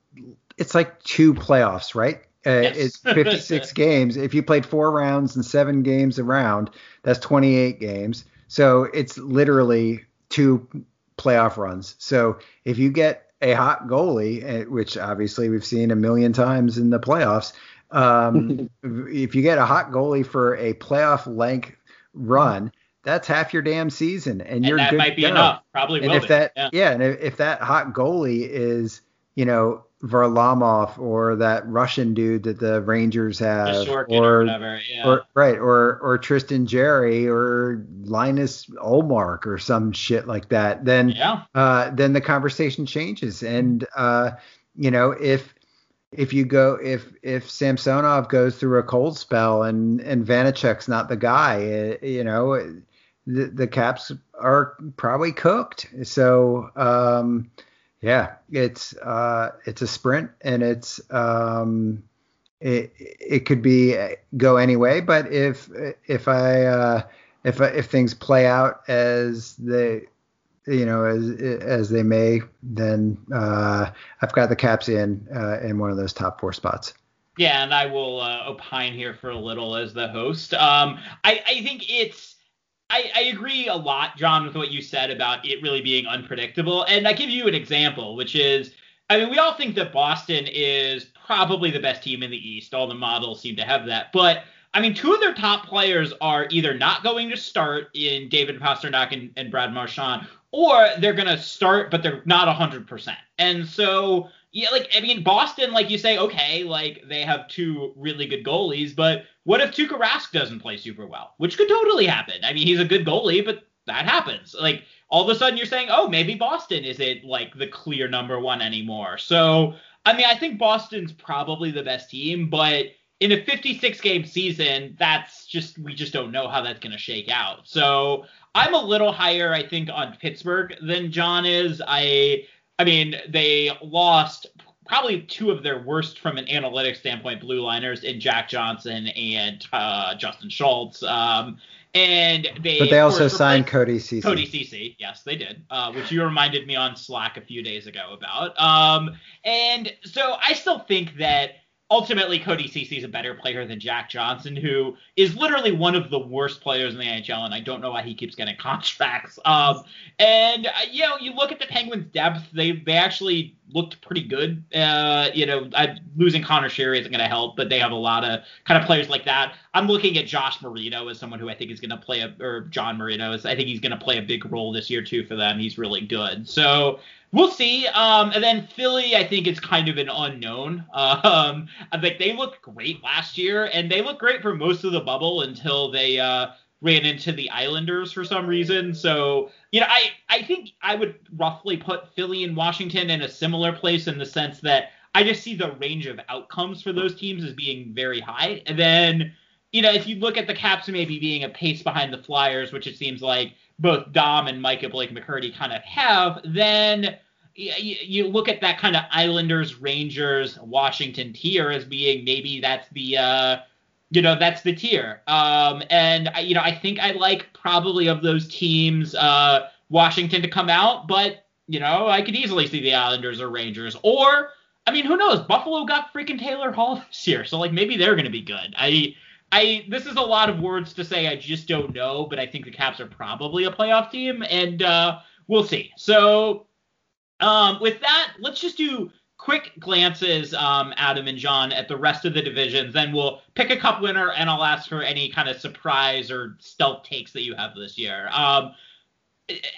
it's like two playoffs, right? Uh, yes. It's 56 games. If you played four rounds and seven games a round, that's 28 games. So it's literally two playoff runs. So if you get a hot goalie, eh, which obviously we've seen a million times in the playoffs, um, if you get a hot goalie for a playoff length run, that's half your damn season, and, and you're that good. might be enough. Probably and if that, yeah. yeah, and if, if that hot goalie is, you know, Varlamov or that Russian dude that the Rangers have, or, or, yeah. or, right, or or Tristan Jarry or Linus Ullmark or some shit like that, then yeah. uh, then the conversation changes, and uh, you know if if you go if if Samsonov goes through a cold spell and and Vanecek's not the guy, it, eh, you know, the, the Caps are probably cooked. So um, yeah, it's uh, it's a sprint and it's um, it it could be go anyway. But if if I uh, if if things play out as they you know, as as they may, then uh, I've got the Caps in uh, in one of those top four spots. Yeah, and I will uh, opine here for a little as the host. Um, I, I think it's I, I agree a lot, John, with what you said about it really being unpredictable. And I give you an example, which is I mean, we all think that Boston is probably the best team in the East. All the models seem to have that. But I mean, two of their top players are either not going to start in David Pastrnak and, and Brad Marchand, or they're going to start, but they're not 100%. And so, yeah, like, I mean, Boston, like you say, okay, like they have two really good goalies, but what if Tuukka Rask doesn't play super well? Which could totally happen. I mean, he's a good goalie, but that happens. Like, all of a sudden you're saying, oh, maybe Boston isn't like the clear number one anymore. So, I mean, I think Boston's probably the best team, but in a 56 game season, that's just we just don't know how that's going to shake out. So I'm a little higher, I think, on Pittsburgh than John is. I I mean, they lost probably two of their worst from an analytics standpoint blue liners in Jack Johnson and uh, Justin Schultz. Um, and they but they also signed Cody Ceci. Cody Ceci, yes, they did, uh, which you reminded me on Slack a few days ago about. Um, and so I still think that ultimately Cody Ceci is a better player than Jack Johnson, who is literally one of the worst players in the NHL, and I don't know why he keeps getting contracts. Um, and uh, you know, you look at the Penguins' depth; they they actually looked pretty good. Uh, you know, I, losing Connor Sheary isn't going to help, but they have a lot of kind of players like that. I'm looking at Josh Marino as someone who I think is going to play a, or John Marino is, I think he's going to play a big role this year too for them. He's really good. So we'll see. Um, and then Philly, I think it's kind of an unknown. Um, I think they looked great last year, and they looked great for most of the bubble until they uh, ran into the Islanders for some reason. So you know, I I think I would roughly put Philly and Washington in a similar place in the sense that I just see the range of outcomes for those teams as being very high, and then. You know, if you look at the Caps maybe being a pace behind the Flyers, which it seems like both Dom and Micah Blake McCurdy kind of have, then you, look at that kind of Islanders, Rangers, Washington tier as being maybe that's the uh, you know that's the tier. Um, and I, you know I think I like probably of those teams uh, Washington to come out, but you know I could easily see the Islanders or Rangers or I mean who knows Buffalo got freaking Taylor Hall this year, so like maybe they're gonna be good. I I this is a lot of words to say I just don't know, but I think the Caps are probably a playoff team and uh, we'll see. So um, with that, let's just do quick glances, um, Adam and John, at the rest of the divisions. Then we'll pick a cup winner, and I'll ask for any kind of surprise or stealth takes that you have this year. Um,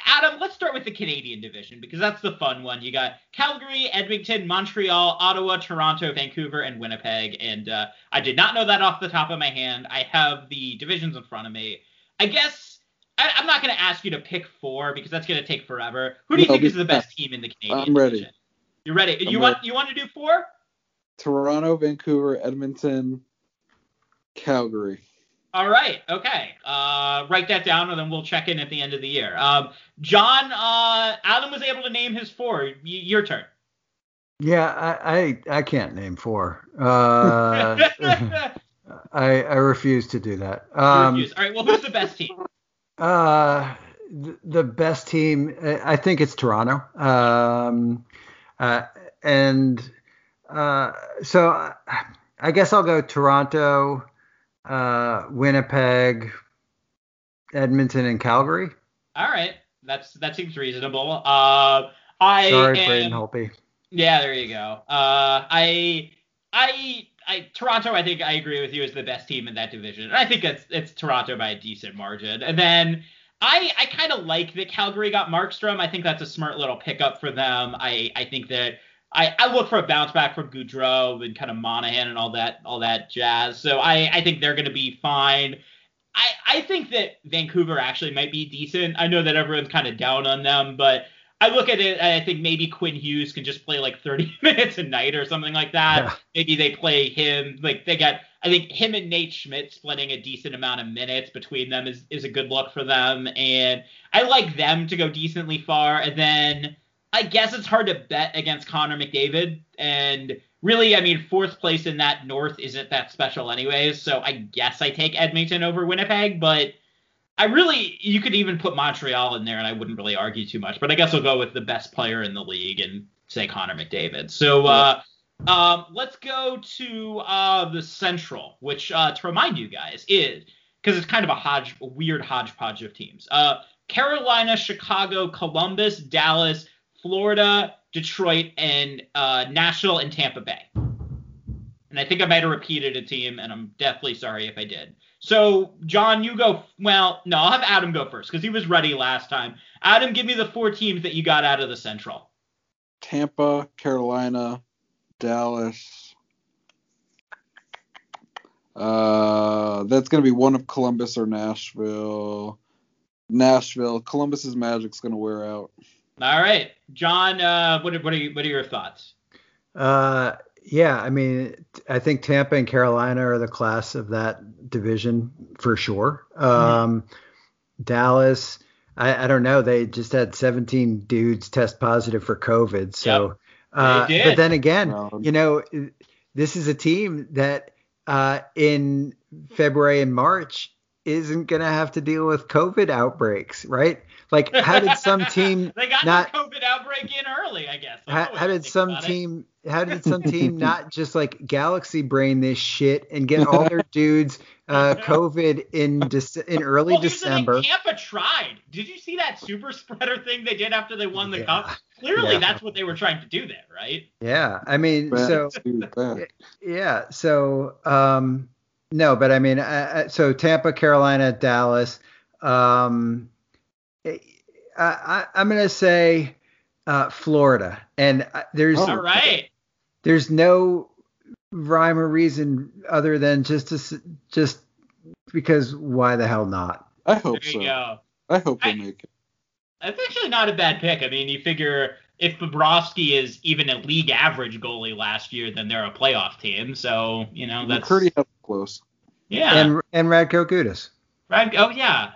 Adam, let's start with the Canadian division because that's the fun one. You got Calgary, Edmonton, Montreal, Ottawa, Toronto, Vancouver, and Winnipeg. And uh, I did not know that off the top of my hand. I have the divisions in front of me. I guess I, am not going to ask you to pick four because that's going to take forever. Who do you no, think is the best team in the Canadian? I'm ready. Division? You're ready. I'm you want you want to do four? Toronto, Vancouver, Edmonton, Calgary. All right. Okay. Uh, write that down, and then we'll check in at the end of the year. Um, John, uh, Adam was able to name his four. Y- your turn. Yeah, I, I, I can't name four. Uh, I I refuse to do that. Um, All right. Well, who's the best team? Uh, the best team, I think it's Toronto. Um, uh, and uh, so I guess I'll go Toronto, uh, Winnipeg, Edmonton, and Calgary. All right, that's that seems reasonable. Uh, I sorry, am, Braden Holtby. Yeah, there you go. Uh, I I I Toronto, I think I agree with you is the best team in that division. And I think it's it's Toronto by a decent margin. And then I I kind of like that Calgary got Markstrom. I think that's a smart little pickup for them. I I think that I, I look for a bounce back from Gaudreau and kind of Monahan and all that all that jazz. So I I think they're going to be fine. I I think that Vancouver actually might be decent. I know that everyone's kind of down on them, but I look at it and I think maybe Quinn Hughes can just play like 30 minutes a night or something like that. Yeah. Maybe they play him like they got I think him and Nate Schmidt splitting a decent amount of minutes between them is is a good look for them. And I like them to go decently far. And then I guess it's hard to bet against Connor McDavid. And really I mean fourth place in that north isn't that special anyways. So I guess I take Edmonton over Winnipeg. But I really, you could even put Montreal in there, and I wouldn't really argue too much. But I guess I'll go with the best player in the league and say Connor McDavid. So uh, um, let's go to uh, the Central, which uh, to remind you guys is because it's kind of a hodge, a weird hodgepodge of teams. Uh, Carolina, Chicago, Columbus, Dallas, Florida, Detroit, and uh, Nashville and Tampa Bay. And I think I might have repeated a team, and I'm deathly sorry if I did. So, John, you go. Well, no, I'll have Adam go first because he was ready last time. Adam, give me the four teams that you got out of the Central. Tampa, Carolina, Dallas. Uh, that's going to be one of Columbus or Nashville. Nashville. Columbus's magic's going to wear out. All right, John. Uh, what, what are you, what are your thoughts? Uh, yeah, I mean, I think Tampa and Carolina are the class of that division for sure. Mm-hmm. Um, Dallas, I, I, don't know. They just had 17 dudes test positive for COVID. So, yep. Uh, but then again, um, you know, this is a team that uh, in February and March isn't going to have to deal with COVID outbreaks, right? Like, how did some team they got not COVID outbreak in early? I guess. How, how did some team? It. How did some team not just like galaxy brain this shit and get all their dudes uh, COVID in Dece- in early well, here's thing, December. Tampa tried. Did you see that super spreader thing they did after they won the Yeah. cup? Clearly, Yeah. that's what they were trying to do there, right? Yeah, I mean, Back so yeah, so um, no, but I mean, I, I- so Tampa, Carolina, Dallas. Um, I, I, I'm gonna say uh, Florida, and uh, there's Oh. All right. there's no rhyme or reason other than just to, just because why the hell not? I hope you so. go. I hope they I- make it. That's actually not a bad pick. I mean, you figure if Bobrovsky is even a league average goalie last year, then they're a playoff team. So you know that's pretty close. yeah. And and Radko Gudas. Right. Oh yeah.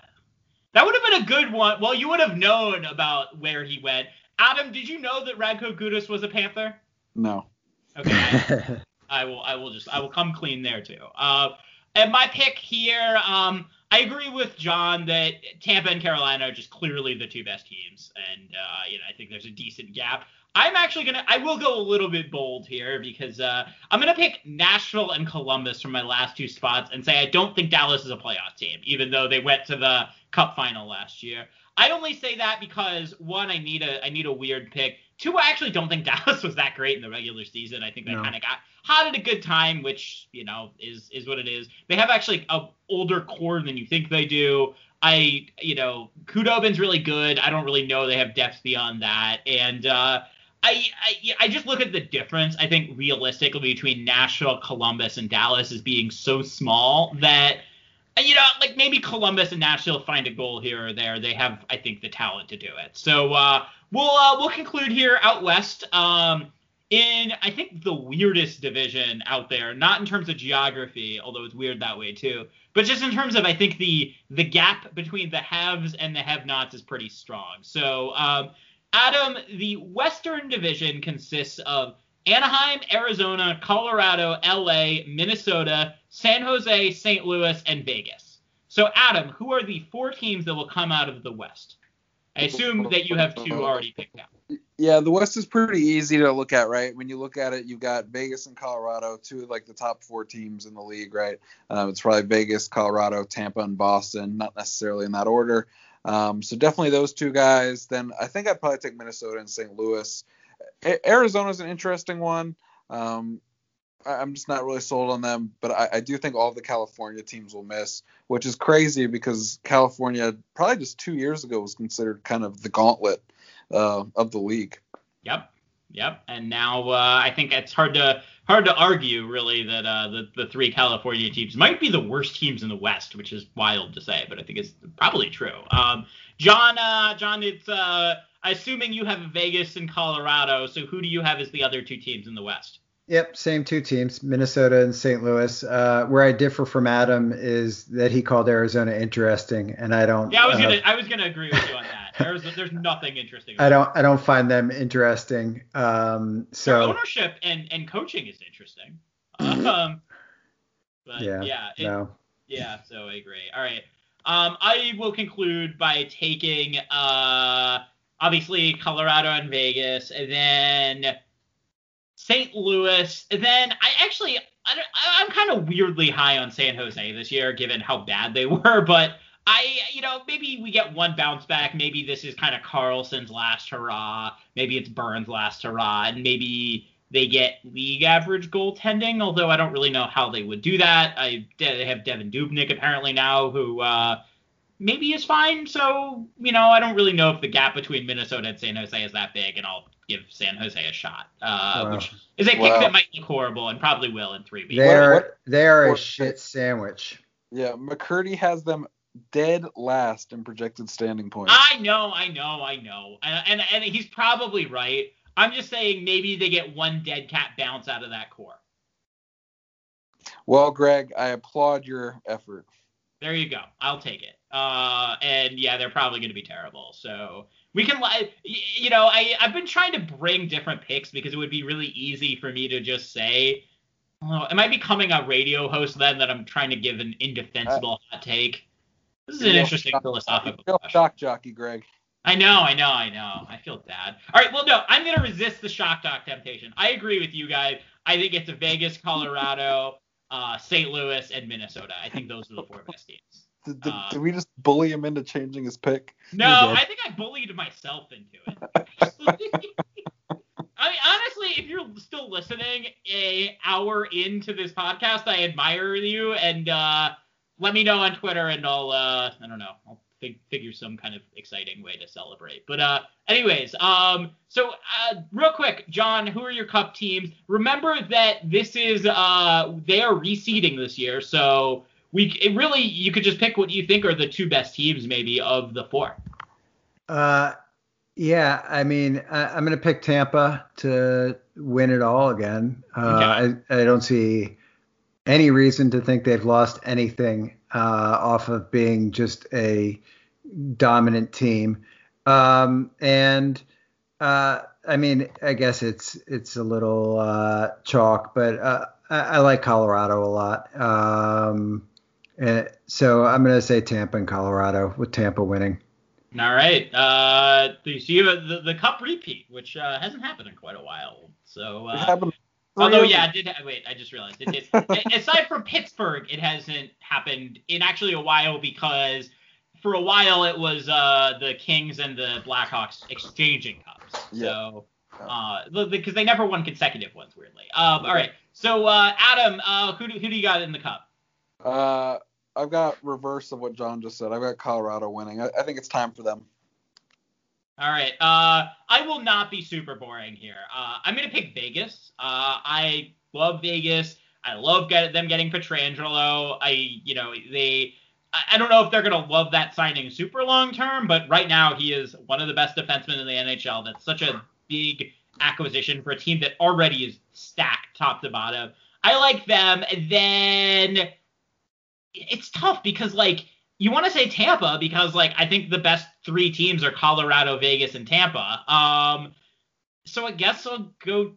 That would have been a good one. Well, you would have known about where he went. Adam, did you know that Radko Gudas was a Panther? No. Okay. I, will. I will just. I will come clean there too. Uh, and my pick here. Um, I agree with John that Tampa and Carolina are just clearly the two best teams, and uh, you know I think there's a decent gap. I'm actually gonna. I will go a little bit bold here because uh, I'm gonna pick Nashville and Columbus for my last two spots and say I don't think Dallas is a playoff team, even though they went to the Cup final last year. I only say that because one, I need a I need a weird pick. Two, I actually don't think Dallas was that great in the regular season. I think they No. kind of got hot at a good time, which you know is is what it is. They have actually a older core than you think they do. I you know Khudobin's really good. I don't really know they have depth beyond that, and uh, I, I I just look at the difference. I think realistically between Nashville, Columbus, and Dallas is being so small that you know, like maybe Columbus and Nashville find a goal here or there. They have, I think, the talent to do it. So uh, we'll uh, we'll conclude here out west. Um, in I think the weirdest division out there, not in terms of geography, although it's weird that way too, but just in terms of I think the the gap between the haves and the have-nots is pretty strong. So um, Adam, the Western Division consists of Anaheim, Arizona, Colorado, LA, Minnesota, San Jose, St. Louis, and Vegas. So, Adam, who are the four teams that will come out of the West? I assume that you have two already picked out. Yeah, the West is pretty easy to look at, right? When you look at it, you've got Vegas and Colorado, two of like the top four teams in the league, right? Um, it's probably Vegas, Colorado, Tampa, and Boston, not necessarily in that order. Um, so definitely those two guys. Then I think I'd probably take Minnesota and St. Louis. A- Arizona's an interesting one. Um, I- I'm just not really sold on them, but I, I do think all the California teams will miss, which is crazy because California probably just two years ago was considered kind of the gauntlet uh, of the league. Yep, yep. And now uh, I think it's hard to hard to argue really that uh, the the three California teams might be the worst teams in the West, which is wild to say, but I think it's probably true. Um, John, uh, John, it's uh, assuming you have Vegas and Colorado. So who do you have as the other two teams in the West? Yep, same two teams, Minnesota and St. Louis. Uh, where I differ from Adam is that he called Arizona interesting, and I don't. Yeah, I was uh, gonna I was gonna agree with you on that. There's there's nothing interesting. I don't. I don't find them interesting. Um, Their so ownership and and coaching is interesting. Um, but yeah, yeah, it, no. Yeah, so I agree. All right. Um, I will conclude by taking uh, obviously Colorado and Vegas, and then St. Louis, and then I actually I I'm kind of weirdly high on San Jose this year, given how bad they were, but. I, you know, maybe we get one bounce back. Maybe this is kind of Karlsson's last hurrah. Maybe it's Burns' last hurrah, and maybe they get league average goaltending, although I don't really know how they would do that. I they have Devan Dubnyk apparently now, who uh, maybe is fine. So you know, I don't really know if the gap between Minnesota and San Jose is that big, and I'll give San Jose a shot, uh, Wow. which is a pick Wow. that might look horrible and probably will in three weeks. They're they are a shit sandwich. Yeah, McCurdy has them dead last in projected standing points. I know, I know, I know, and, and and he's probably right. I'm just saying maybe they get one dead cat bounce out of that core. Well, Greg, I applaud your effort. There you go. I'll take it. Uh, and yeah, they're probably going to be terrible. So we can, you know, I I've been trying to bring different picks because it would be really easy for me to just say, oh, am I becoming a radio host then that I'm trying to give an indefensible hot take? This is an interesting shock- philosophical question. shock jockey, Greg. I know, I know, I know. I feel bad. All right, well, no, I'm going to resist the shock doc temptation. I agree with you guys. I think it's a Vegas, Colorado. uh, St. Louis, and Minnesota. I think those are the four best teams. Did, did, Uh, did we just bully him into changing his pick? No. I think I bullied myself into it. I mean, honestly, if you're still listening a hour into this podcast, I admire you and uh, let me know on Twitter and I'll uh, I don't know I'll fig- figure some kind of exciting way to celebrate. But uh, anyways, um, so uh, real quick, John, who are your Cup teams? Remember that this is uh they are reseeding this year, so we it really you could just pick what you think are the two best teams maybe of the four. Uh, yeah, I mean, I, I'm going to pick Tampa to win it all again. Uh, I, I don't see any reason to think they've lost anything uh, off of being just a dominant team. Um, and uh, I mean, I guess it's it's a little uh, chalk, but uh, I, I like Colorado a lot. Um, eh, so I'm going to say Tampa and Colorado with Tampa winning. All right. Uh, so you have the, the cup repeat, which uh, hasn't happened in quite a while. So, It uh, happened although yeah, years it did. Wait, I just realized it did. aside from Pittsburgh, it hasn't happened in actually a while because for a while it was uh, the Kings and the Blackhawks exchanging cups. Yeah. So. Uh, because they never won consecutive ones, weirdly. Um, all right. So, uh, Adam, uh, who do, who do you got in the cup? Uh, I've got reverse of what John just said. I've got Colorado winning. I, I think it's time for them. All right. Uh, I will not be super boring here. Uh, I'm gonna pick Vegas. Uh, I love Vegas. I love get, them getting Pietrangelo. I, you know, they. I don't know if they're gonna love that signing super long term, but right now he is one of the best defensemen in the NHL. That's such a big acquisition for a team that already is stacked top to bottom. I like them. Then it's tough because like you want to say Tampa because like I think the best three teams are Colorado, Vegas, and Tampa. Um, so I guess I'll go.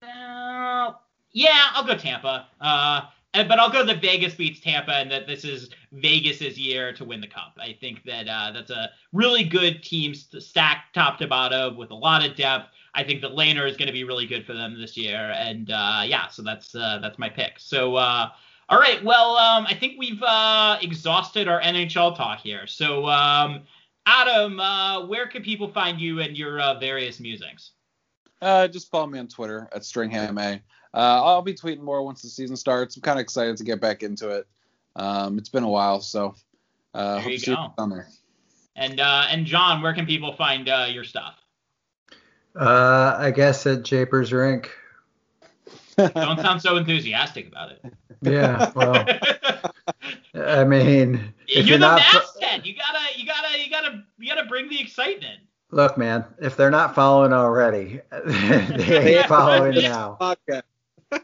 Uh, yeah, I'll go Tampa. Uh, but I'll go that Vegas beats Tampa and that this is Vegas's year to win the cup. I think that uh, that's a really good team st- stacked top to bottom with a lot of depth. I think that Lehner is going to be really good for them this year, and uh, yeah, so that's uh, that's my pick. So. All right. Well, um, I think we've uh, exhausted our NHL talk here. So, um, Adam, uh, where can people find you and your uh, various musings? Uh, just follow me on Twitter at Stringham A. Uh, I'll be tweeting more once the season starts. I'm kind of excited to get back into it. Um, it's been a while, so uh, There hope you to see go. down there. And uh, and John, where can people find uh, your stuff? Uh, I guess at Japers Rink. Don't sound so enthusiastic about it. Yeah, well, I mean, if you're, you're the not masthead. You gotta, you gotta, you gotta, you gotta bring the excitement. look, man, if they're not following already, they ain't following now. Okay.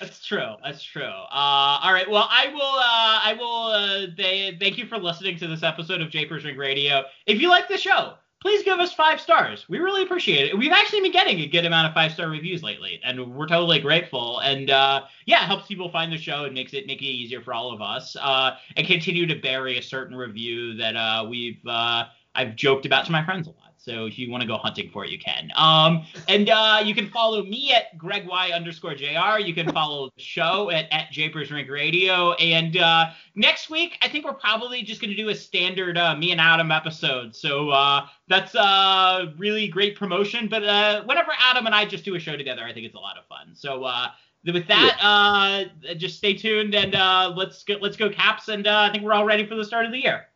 That's true. That's true. Uh, all right. Well, I will. Uh, I will. Uh, they, thank you for listening to this episode of Japers Rink Radio. If you like the show, please give us five stars. We really appreciate it. We've actually been getting a good amount of five star reviews lately, and we're totally grateful. And uh, yeah, it helps people find the show and makes it make it easier for all of us. Uh, and continue to bury a certain review that uh, we've uh, I've joked about to my friends a lot. So if you want to go hunting for it, you can. Um, and uh, you can follow me at Greg Y underscore JR. You can follow the show at, at Japers Rink Radio. And uh, next week, I think we're probably just going to do a standard uh, me and Adam episode. So uh, that's a really great promotion. But uh, whenever Adam and I just do a show together, I think it's a lot of fun. So uh, with that, uh, just stay tuned and uh, let's go, let's go Caps. And uh, I think we're all ready for the start of the year.